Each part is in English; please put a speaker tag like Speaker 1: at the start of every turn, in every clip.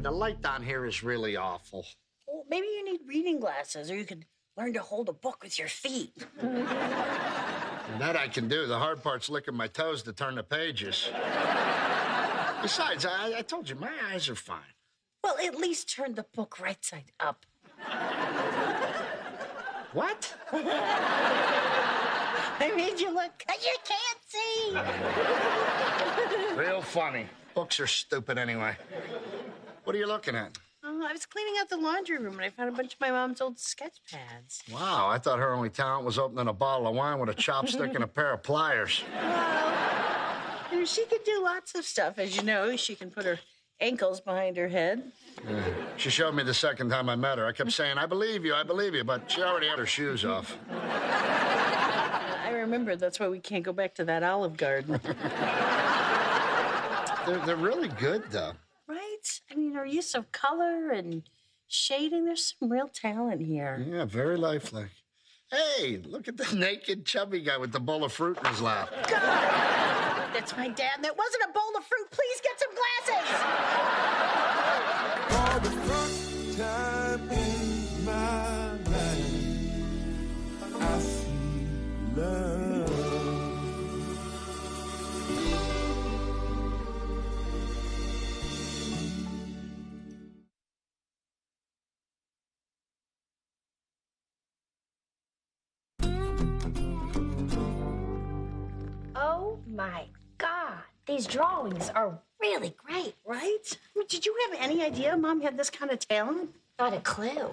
Speaker 1: but the light down here is really awful.
Speaker 2: Well, maybe you need reading glasses, or you could learn to hold a book with your feet.
Speaker 1: And that I can do. The hard part's licking my toes to turn the pages. Besides, I, I told you, my eyes are fine.
Speaker 2: Well, at least turn the book right side up.
Speaker 1: What?
Speaker 2: I made you look because you can't see.
Speaker 1: Real funny. Books are stupid anyway. What are you looking at?
Speaker 2: Oh, I was cleaning out the laundry room and I found a bunch of my mom's old sketch pads.
Speaker 1: Wow, I thought her only talent was opening a bottle of wine with a chopstick and a pair of pliers.
Speaker 2: You know, she could do lots of stuff, as you know. She can put her ankles behind her head.
Speaker 1: She showed me the second time I met her. I kept saying, I believe you, I believe you, but she already had her shoes off.
Speaker 2: I remember that's why we can't go back to that Olive Garden.
Speaker 1: They're, they're really good, though.
Speaker 2: Right? I mean, her use of color and shading, there's some real talent here.
Speaker 1: Yeah, very lifelike. Hey, look at the naked, chubby guy with the bowl of fruit in his lap. God!
Speaker 2: That's my dad. That wasn't a bowl of fruit. Please get some glasses.
Speaker 3: For
Speaker 4: These drawings are really great.
Speaker 2: Right? Did you have any idea mom had this kind of talent?
Speaker 4: Not a clue.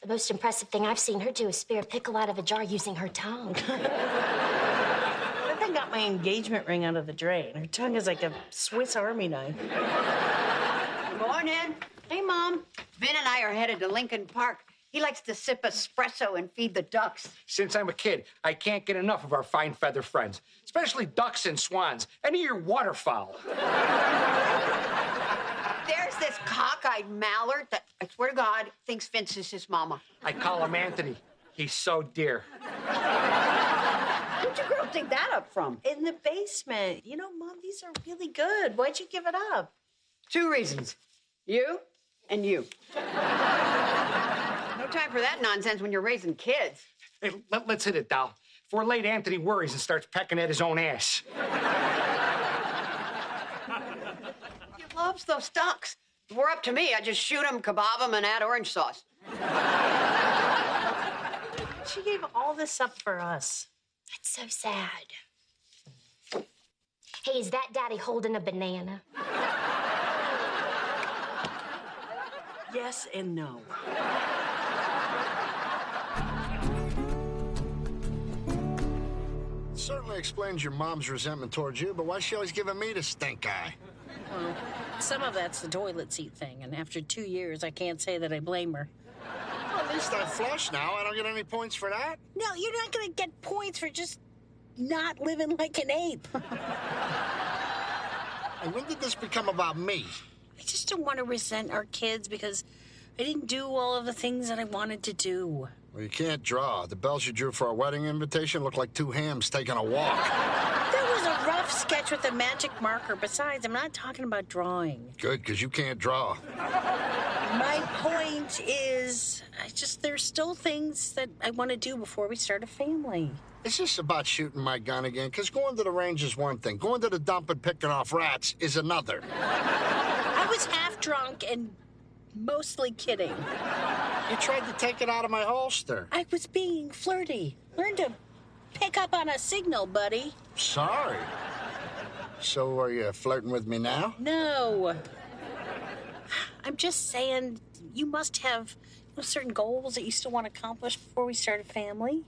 Speaker 4: The most impressive thing I've seen her do is spear a pickle out of a jar using her tongue.
Speaker 2: I think got my engagement ring out of the drain. Her tongue is like a Swiss Army knife.
Speaker 5: Good Morning.
Speaker 2: Hey, mom.
Speaker 5: Vin and I are headed to Lincoln Park. He likes to sip espresso and feed the ducks.
Speaker 6: Since I'm a kid, I can't get enough of our fine feather friends, especially ducks and swans, and your waterfowl.
Speaker 5: There's this cockeyed mallard that, I swear to God, thinks Vince is his mama.
Speaker 6: I call him Anthony. He's so dear.
Speaker 5: Where'd you girl dig that up from?
Speaker 2: In the basement. You know, mom, these are really good. Why'd you give it up?
Speaker 5: Two reasons. You and you. No time for that nonsense when you're raising kids.
Speaker 6: Hey, let, us hit it, doll. Before late Anthony worries and starts pecking at his own ass.
Speaker 5: He loves those ducks. If we're up to me, I just shoot them, kebab them, and add orange sauce.
Speaker 2: She gave all this up for us.
Speaker 4: That's so sad. Hey, is that daddy holding a banana?
Speaker 2: Yes and no.
Speaker 1: Certainly explains your mom's resentment towards you, but why is she always giving me the stink eye?
Speaker 2: Well, some of that's the toilet seat thing, and after two years, I can't say that I blame her.
Speaker 1: Well, at least I flush now. I don't get any points for that.
Speaker 2: No, you're not gonna get points for just not living like an ape.
Speaker 1: And when did this become about me?
Speaker 2: I just don't want to resent our kids because I didn't do all of the things that I wanted to do.
Speaker 1: Well, you can't draw. The bells you drew for our wedding invitation look like two hams taking a walk.
Speaker 2: That was a rough sketch with a magic marker. Besides, I'm not talking about drawing.
Speaker 1: Good, because you can't draw.
Speaker 2: My point is, I just there's still things that I want to do before we start a family.
Speaker 1: It's just about shooting my gun again, because going to the range is one thing. Going to the dump and picking off rats is another.
Speaker 2: I was half drunk and mostly kidding.
Speaker 1: You tried to take it out of my holster.
Speaker 2: I was being flirty. Learn to pick up on a signal, buddy.
Speaker 1: Sorry. So are you flirting with me now?
Speaker 2: No. I'm just saying you must have you know, certain goals that you still want to accomplish before we start a family.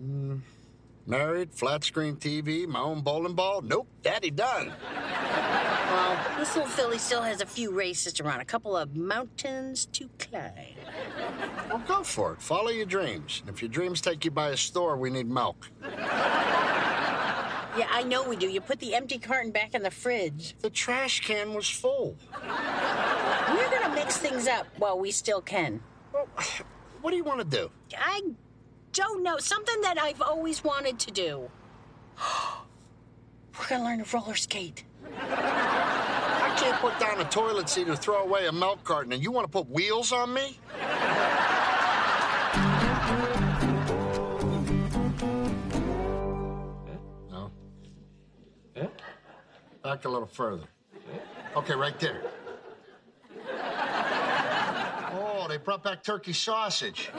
Speaker 2: Mm.
Speaker 1: Married, flat screen TV, my own bowling ball? Nope, daddy done.
Speaker 2: Well, this little filly still has a few races to run, a couple of mountains to climb.
Speaker 1: Well, go for it. Follow your dreams. And if your dreams take you by a store, we need milk.
Speaker 2: Yeah, I know we do. You put the empty carton back in the fridge.
Speaker 1: The trash can was full.
Speaker 2: We're gonna mix things up while we still can.
Speaker 1: Well, what do you want to do?
Speaker 2: I don't know. Something that I've always wanted to do. We're gonna learn to roller skate. Our kids
Speaker 1: put down a toilet seat or throw away a milk carton, and you want to put wheels on me? No. Back a little further. Okay, right there. Oh, they brought back turkey sausage.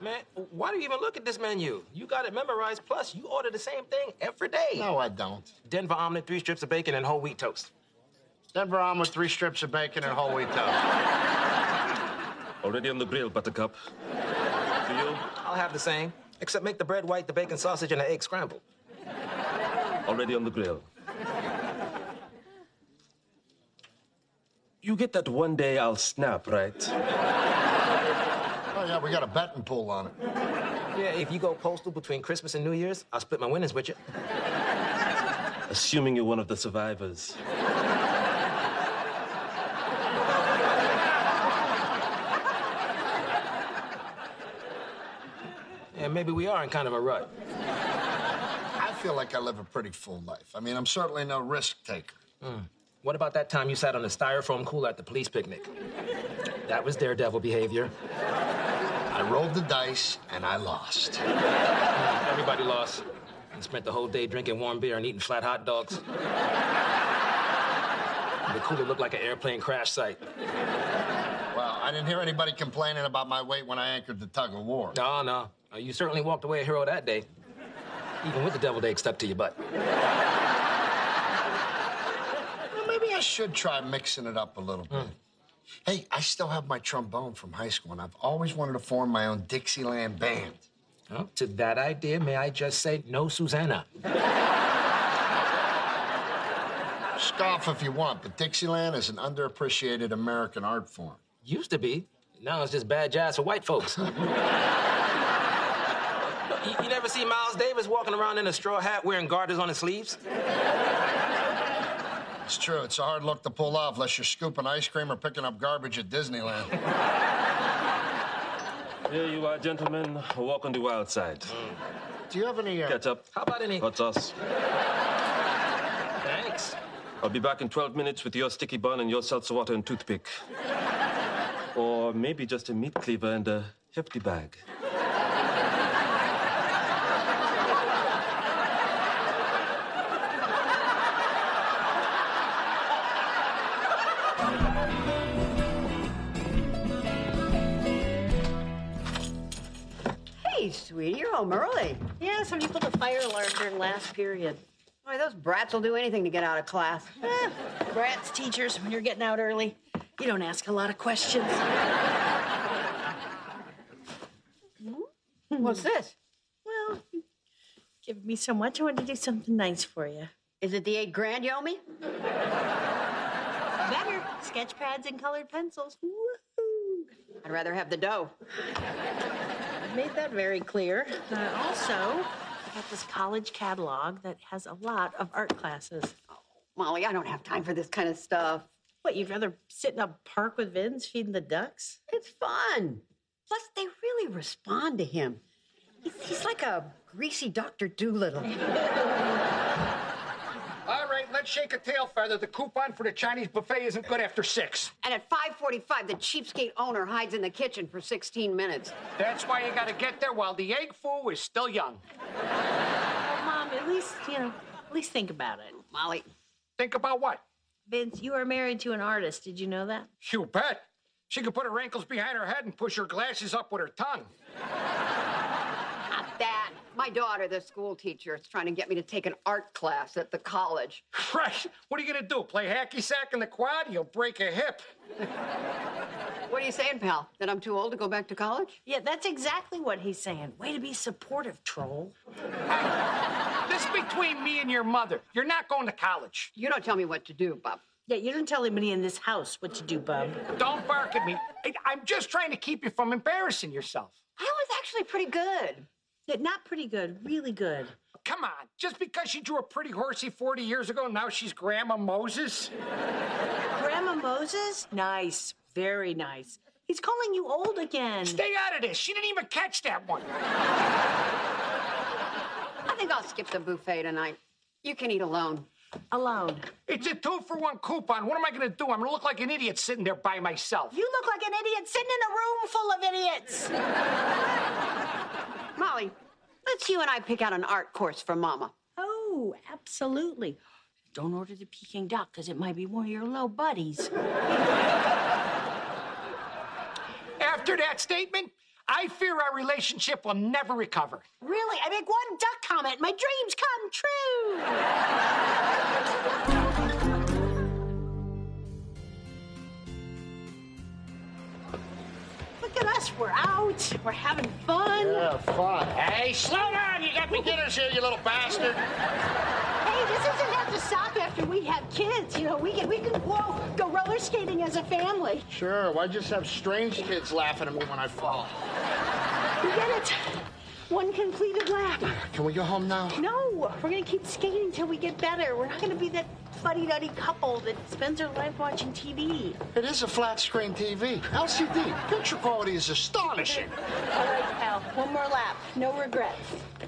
Speaker 7: Man, why do you even look at this menu? You got it memorized, plus you order the same thing every day.
Speaker 1: No, I don't.
Speaker 7: Denver omelet, three strips of bacon, and whole wheat toast.
Speaker 1: Denver omelet, three strips of bacon, and whole wheat toast.
Speaker 8: Already on the grill, Buttercup. For you,
Speaker 7: I'll have the same, except make the bread white, the bacon sausage, and the egg scrambled.
Speaker 8: already on the grill. You get that one day I'll snap, right?
Speaker 1: Oh, yeah, we got a betting pool on it.
Speaker 7: Yeah, if you go postal between Christmas and New Year's, I'll split my winnings with you.
Speaker 8: Assuming you're one of the survivors.
Speaker 7: Yeah, maybe we are in kind of a rut.
Speaker 1: I feel like I live a pretty full life. I mean, I'm certainly no risk taker. Hmm.
Speaker 7: What about that time you sat on a styrofoam cooler at the police picnic? That was daredevil behavior.
Speaker 1: I rolled the dice and I lost.
Speaker 7: Everybody lost and spent the whole day drinking warm beer and eating flat hot dogs. the cooler looked like an airplane crash site.
Speaker 1: Well, I didn't hear anybody complaining about my weight when I anchored the tug of war.
Speaker 7: No, no. Uh, You certainly walked away a hero that day, even with the deviled egg stuck to your butt.
Speaker 1: Well, maybe I should try mixing it up a little bit. Hey, I still have my trombone from high school, and I've always wanted to form my own Dixieland band.
Speaker 7: Well, to that idea, may I just say, no, Susanna.
Speaker 1: Scoff if you want, but Dixieland is an underappreciated American art form.
Speaker 7: Used to be. Now it's just bad jazz for white folks. you, you never see Miles Davis walking around in a straw hat wearing garters on his sleeves?
Speaker 1: It's true, it's a hard look to pull off unless you're scooping ice cream or picking up garbage at Disneyland.
Speaker 8: Here you are, gentlemen. A walk on the wild side.
Speaker 1: Do you have any. Uh,
Speaker 8: Catch up.
Speaker 7: How about any?
Speaker 8: Hot sauce.
Speaker 7: Thanks.
Speaker 8: I'll be back in 12 minutes with your sticky bun and your seltzer water and toothpick. Or maybe just a meat cleaver and a hefty bag.
Speaker 5: Hey, sweetie, you're home early.
Speaker 2: Yeah, somebody put the fire alarm during last period.
Speaker 5: Boy, those brats will do anything to get out of class.
Speaker 2: Eh, brats, teachers, when you're getting out early, you don't ask a lot of questions.
Speaker 5: What's this?
Speaker 2: Well, you give me so much, I wanted to do something nice for you.
Speaker 5: Is it the eight grand you owe me?
Speaker 2: Better. Sketch pads and colored pencils. Woohoo!
Speaker 5: I'd rather have the dough.
Speaker 2: I've made that very clear. Uh, also, I got this college catalog that has a lot of art classes.
Speaker 5: Oh, Molly, I don't have time for this kind of stuff.
Speaker 2: What, you'd rather sit in a park with Vince feeding the ducks?
Speaker 5: It's fun. Plus, they really respond to him. He's, he's like a greasy Dr. Dolittle.
Speaker 6: All right, let's shake a tail feather. The coupon for the Chinese buffet isn't good after six.
Speaker 5: And at 5:45, the cheapskate owner hides in the kitchen for 16 minutes.
Speaker 6: That's why you gotta get there while the egg foo is still young.
Speaker 2: Well, Mom, at least, you know, at least think about it.
Speaker 5: Molly,
Speaker 6: Think about what?
Speaker 2: Vince, you are married to an artist. Did you know that?
Speaker 6: You bet. She could put her ankles behind her head and push her glasses up with her tongue.
Speaker 5: Not that. My daughter, the school teacher, is trying to get me to take an art class at the college.
Speaker 6: Right. What are you gonna do? Play hacky sack in the quad? You'll break a hip.
Speaker 5: What are you saying, pal? That I'm too old to go back to college?
Speaker 2: Yeah, that's exactly what he's saying. Way to be supportive, troll.
Speaker 6: This is between me and your mother. You're not going to college.
Speaker 5: You don't tell me what to do, Bob.
Speaker 2: Yeah, you don't tell anybody in this house what to do, bub.
Speaker 6: Don't bark at me. I'm just trying to keep you from embarrassing yourself.
Speaker 5: I was actually pretty good.
Speaker 2: Yeah, not pretty good, really good.
Speaker 6: Come on. Just because she drew a pretty horsey 40 years ago, now she's Grandma Moses?
Speaker 2: Grandma Moses? Nice, very nice. He's calling you old again.
Speaker 6: Stay out of this. She didn't even catch that one.
Speaker 5: I think I'll skip the buffet tonight. You can eat alone.
Speaker 2: alone.
Speaker 6: It's a two for one coupon. What am I going to do? I'm going to look like an idiot sitting there by myself.
Speaker 2: You look like an idiot sitting in a room full of idiots.
Speaker 5: Molly, let's you and I pick out an art course for Mama.
Speaker 2: Oh, absolutely. Don't order the Peking duck because it might be one of your little buddies.
Speaker 6: After that statement, I fear our relationship will never recover.
Speaker 2: Really? I make one duck comment. My dreams come true. We're out. We're having fun.
Speaker 1: Yeah, fun. Hey, slow down. You got beginners here, you little bastard.
Speaker 2: Hey, this isn't have to stop after we have kids. You know, we can we can whoa, go roller skating as a family.
Speaker 1: Sure, why just have strange kids laughing at me when I fall?
Speaker 2: You get it? One completed lap.
Speaker 1: Can we go home now?
Speaker 2: No, we're gonna keep skating till we get better. We're not gonna be that fuddy-duddy couple that spends their life watching TV.
Speaker 1: It is a flat screen TV. LCD. Picture quality is astonishing.
Speaker 2: All right, pal. One more lap. No regrets.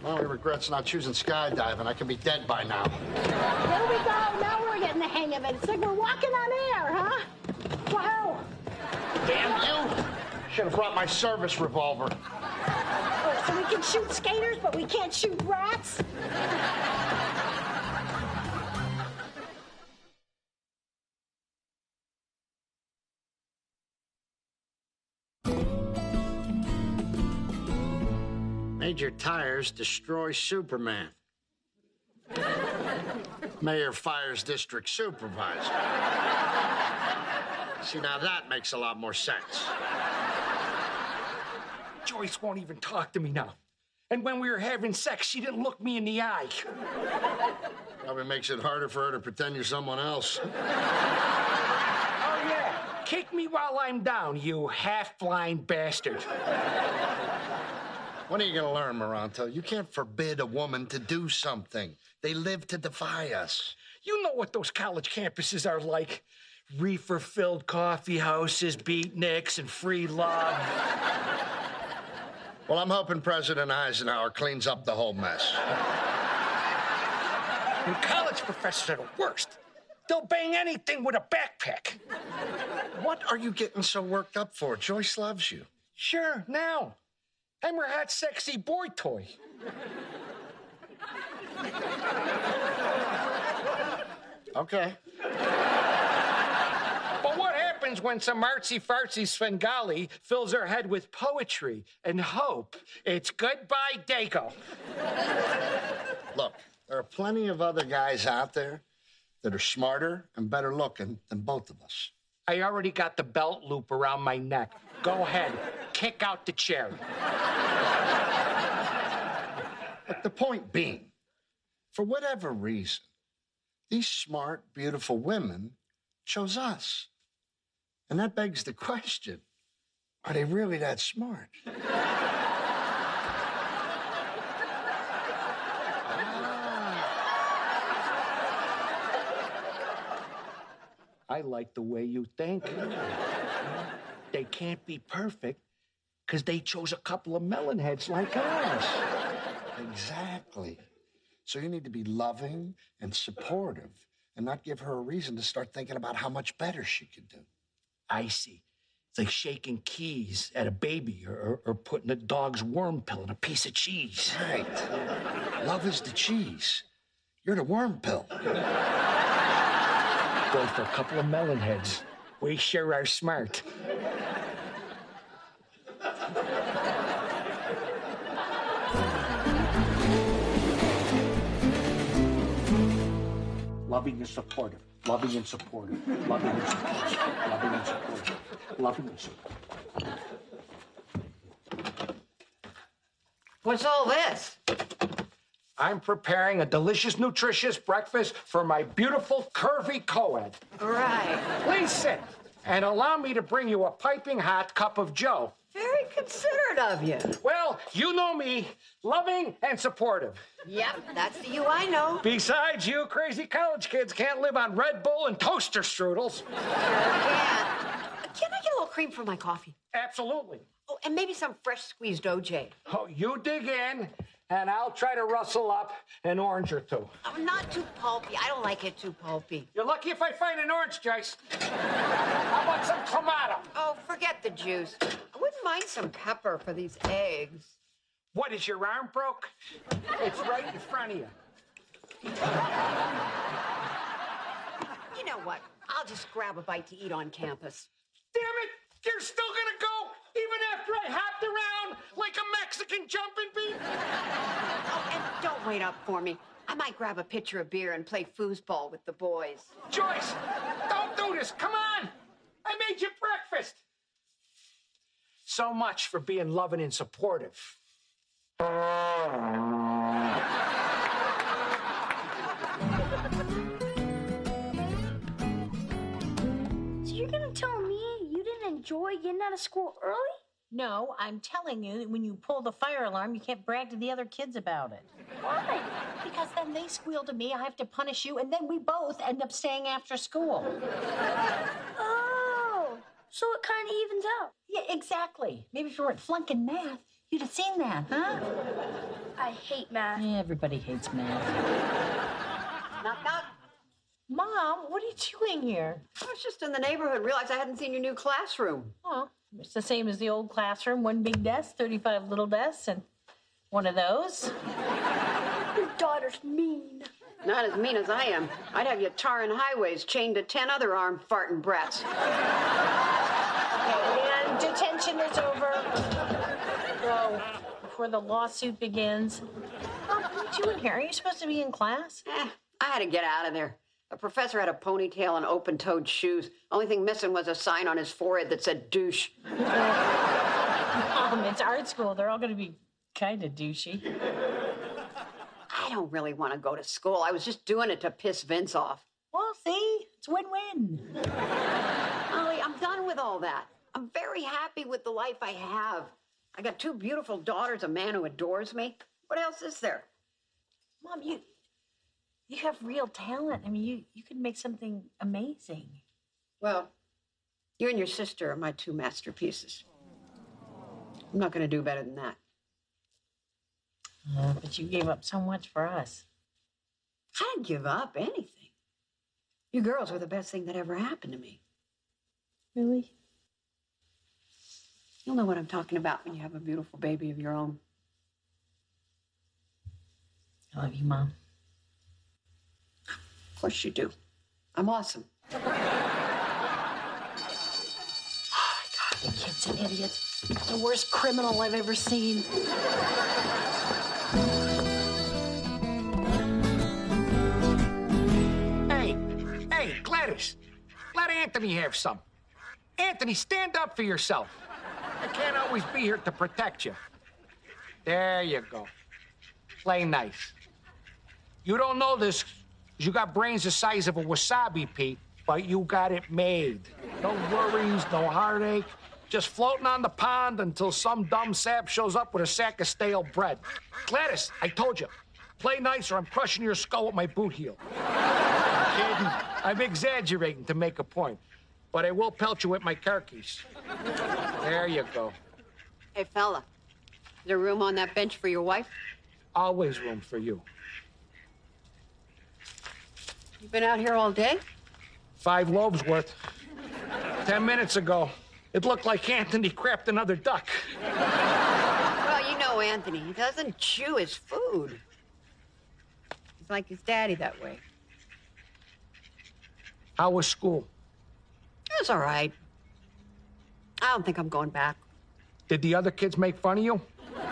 Speaker 1: My only regret's not choosing skydiving. I could be dead by now.
Speaker 2: There we go. Now we're getting the hang of it. It's like we're walking on air, huh? Wow.
Speaker 1: Damn you! Should have brought my service revolver.
Speaker 2: Oh, so we can shoot skaters, but we can't shoot rats?
Speaker 1: Major tires destroy Superman. Mayor fires district supervisor. See, now that makes a lot more sense.
Speaker 6: Joyce won't even talk to me now. And when we were having sex, she didn't look me in the eye.
Speaker 1: Probably makes it harder for her to pretend you're someone else.
Speaker 6: Oh, yeah. Kick me while I'm down, you half blind bastard.
Speaker 1: When are you going to learn, Moranto? You can't forbid a woman to do something. They live to defy us.
Speaker 6: You know what those college campuses are like reefer filled coffee houses, beatniks, and free love.
Speaker 1: Well, I'm hoping President Eisenhower cleans up the whole mess.
Speaker 6: And college professors are the worst. They'll bang anything with a backpack.
Speaker 1: What are you getting so worked up for? Joyce loves you.
Speaker 6: Sure, now. I'm her hot, sexy boy toy.
Speaker 1: Okay.
Speaker 6: But what happens when some artsy fartsy Svengali fills her head with poetry and hope? It's goodbye, Dago.
Speaker 1: Look, there are plenty of other guys out there that are smarter and better looking than both of us.
Speaker 6: I already got the belt loop around my neck. Go ahead, kick out the chair.
Speaker 1: But the point being, for whatever reason, these smart, beautiful women chose us. And that begs the question are they really that smart? Ah.
Speaker 6: I like the way you think. they can't be perfect because they chose a couple of melon heads like us.
Speaker 1: Exactly. So you need to be loving and supportive and not give her a reason to start thinking about how much better she could do.
Speaker 6: I see. It's like shaking keys at a baby or, or, or putting a dog's worm pill in a piece of cheese.
Speaker 1: Right. Love is the cheese. You're the worm pill.
Speaker 6: Go for a couple of melon heads. We sure are smart. Loving and supportive. Loving and supportive. Loving and supportive. Loving and supportive. Loving and supportive.
Speaker 5: What's all this?
Speaker 6: I'm preparing a delicious, nutritious breakfast for my beautiful, curvy co-ed.
Speaker 5: Right.
Speaker 6: Please sit and allow me to bring you a piping hot cup of Joe.
Speaker 5: Considerate of you.
Speaker 6: Well, you know me, loving and supportive.
Speaker 5: Yep, that's the you I know.
Speaker 6: Besides, you crazy college kids can't live on Red Bull and toaster strudels.
Speaker 5: Sure can. Can I get a little cream for my coffee?
Speaker 6: Absolutely.
Speaker 5: Oh, and maybe some fresh squeezed OJ.
Speaker 6: Oh, you dig in, and I'll try to rustle up an orange or two.
Speaker 5: Oh, not too pulpy. I don't like it too pulpy.
Speaker 6: You're lucky if I find an orange, Joyce. How about some tomato?
Speaker 5: Oh, forget the juice. Wouldn't mind some pepper for these eggs.
Speaker 6: What, is your arm broke? It's right in front of you.
Speaker 5: You know what? I'll just grab a bite to eat on campus.
Speaker 6: Damn it! You're still gonna go even after I hopped around like a Mexican jumping bean?
Speaker 5: Oh, and don't wait up for me. I might grab a pitcher of beer and play foosball with the boys.
Speaker 6: Joyce, don't do this. Come on. I made you breakfast. So much for being loving and supportive.
Speaker 9: So you're gonna tell me you didn't enjoy getting out of school early?
Speaker 2: No, I'm telling you that when you pull the fire alarm, you can't brag to the other kids about it.
Speaker 9: Why?
Speaker 2: Because then they squeal to me, I have to punish you, and then we both end up staying after school.
Speaker 9: So it kind of evens out.
Speaker 2: Yeah, exactly. Maybe if you weren't flunking math, you'd have seen that, huh?
Speaker 9: I hate math.
Speaker 2: Yeah, everybody hates math.
Speaker 5: Knock, knock.
Speaker 2: Mom, what are you doing here?
Speaker 5: I was just in the neighborhood, realized I hadn't seen your new classroom.
Speaker 2: Oh, it's the same as the old classroom one big desk, 35 little desks, and one of those.
Speaker 9: Your daughter's mean.
Speaker 5: Not as mean as I am. I'd have you tarring highways chained to ten other armed farting brats.
Speaker 2: And detention is over. Go before the lawsuit begins. Mom, what are you doing here? Are you supposed to be in class?
Speaker 5: Eh, I had to get out of there. The professor had a ponytail and open-toed shoes. Only thing missing was a sign on his forehead that said douche.
Speaker 2: Mom, it's art school. They're all going to be kind of douchey.
Speaker 5: I don't really want to go to school. I was just doing it to piss Vince off.
Speaker 2: Well, see, it's win-win.
Speaker 5: Molly, I'm done with all that. I'm very happy with the life I have. I got two beautiful daughters, a man who adores me. What else is there?
Speaker 2: Mom, you you have real talent. I mean, you you could make something amazing.
Speaker 5: Well, you and your sister are my two masterpieces. I'm not going to do better than that.
Speaker 2: Uh, but you gave up so much for us.
Speaker 5: I didn't give up anything. You girls were the best thing that ever happened to me.
Speaker 2: Really?
Speaker 5: You'll know what I'm talking about when you have a beautiful baby of your own.
Speaker 2: I love you, Mom.
Speaker 5: Of course you do. I'm awesome.
Speaker 2: Oh, the kid's an idiot. The worst criminal I've ever seen.
Speaker 6: Hey, hey, Gladys, let Anthony have some. Anthony, stand up for yourself. I can't always be here to protect you. There you go. Play nice. You don't know this you got brains the size of a wasabi, Pete, but you got it made. No worries, no heartache. Just floating on the pond until some dumb sap shows up with a sack of stale bread. Gladys, I told you, play nice or I'm crushing your skull with my boot heel. Kidding. I'm exaggerating to make a point, but I will pelt you with my car keys. There you go.
Speaker 5: Hey, fella, is there room on that bench for your wife?
Speaker 6: Always room for you.
Speaker 5: You've been out here all day?
Speaker 6: Five loaves worth. Ten minutes ago, it looked like Anthony crapped another duck.
Speaker 5: Well, you know Anthony. He doesn't chew his food. He's like his daddy that way.
Speaker 6: How was school?
Speaker 5: That's all right. I don't think I'm going back.
Speaker 6: Did the other kids make fun of you?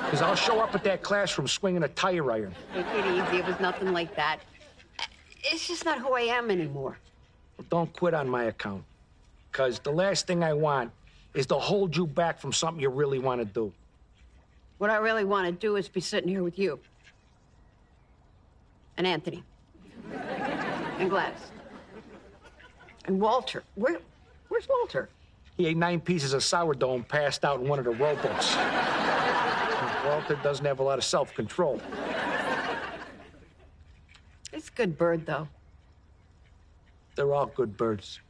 Speaker 6: Because I'll show up at that classroom swinging a tire iron.
Speaker 5: Take it easy. It was nothing like that. It's just not who I am anymore.
Speaker 6: Well, don't quit on my account. Because the last thing I want is to hold you back from something you really want to do.
Speaker 5: What I really want to do is be sitting here with you. And Anthony. And Gladys. And Walter. Where, where's Walter?
Speaker 6: He ate nine pieces of sourdough and passed out in one of the rowboats. Walter doesn't have a lot of self control.
Speaker 5: It's a good bird, though.
Speaker 6: They're all good birds.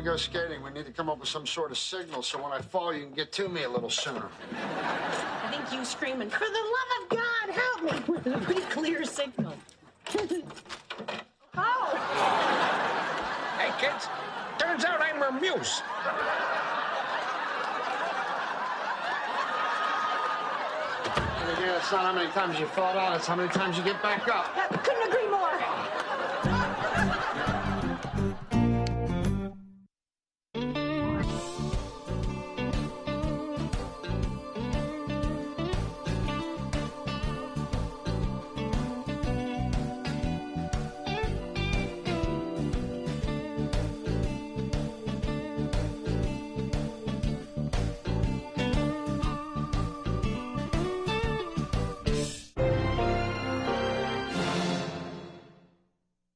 Speaker 1: We go skating, we need to come up with some sort of signal so when I fall, you can get to me a little sooner.
Speaker 2: I think you screaming, for the love of God, help me, was a pretty clear signal. oh!
Speaker 6: Hey, kids, turns out I'm her muse.
Speaker 1: And again, it's not how many times you fall down, it's how many times you get back up.
Speaker 5: Uh, couldn't agree more.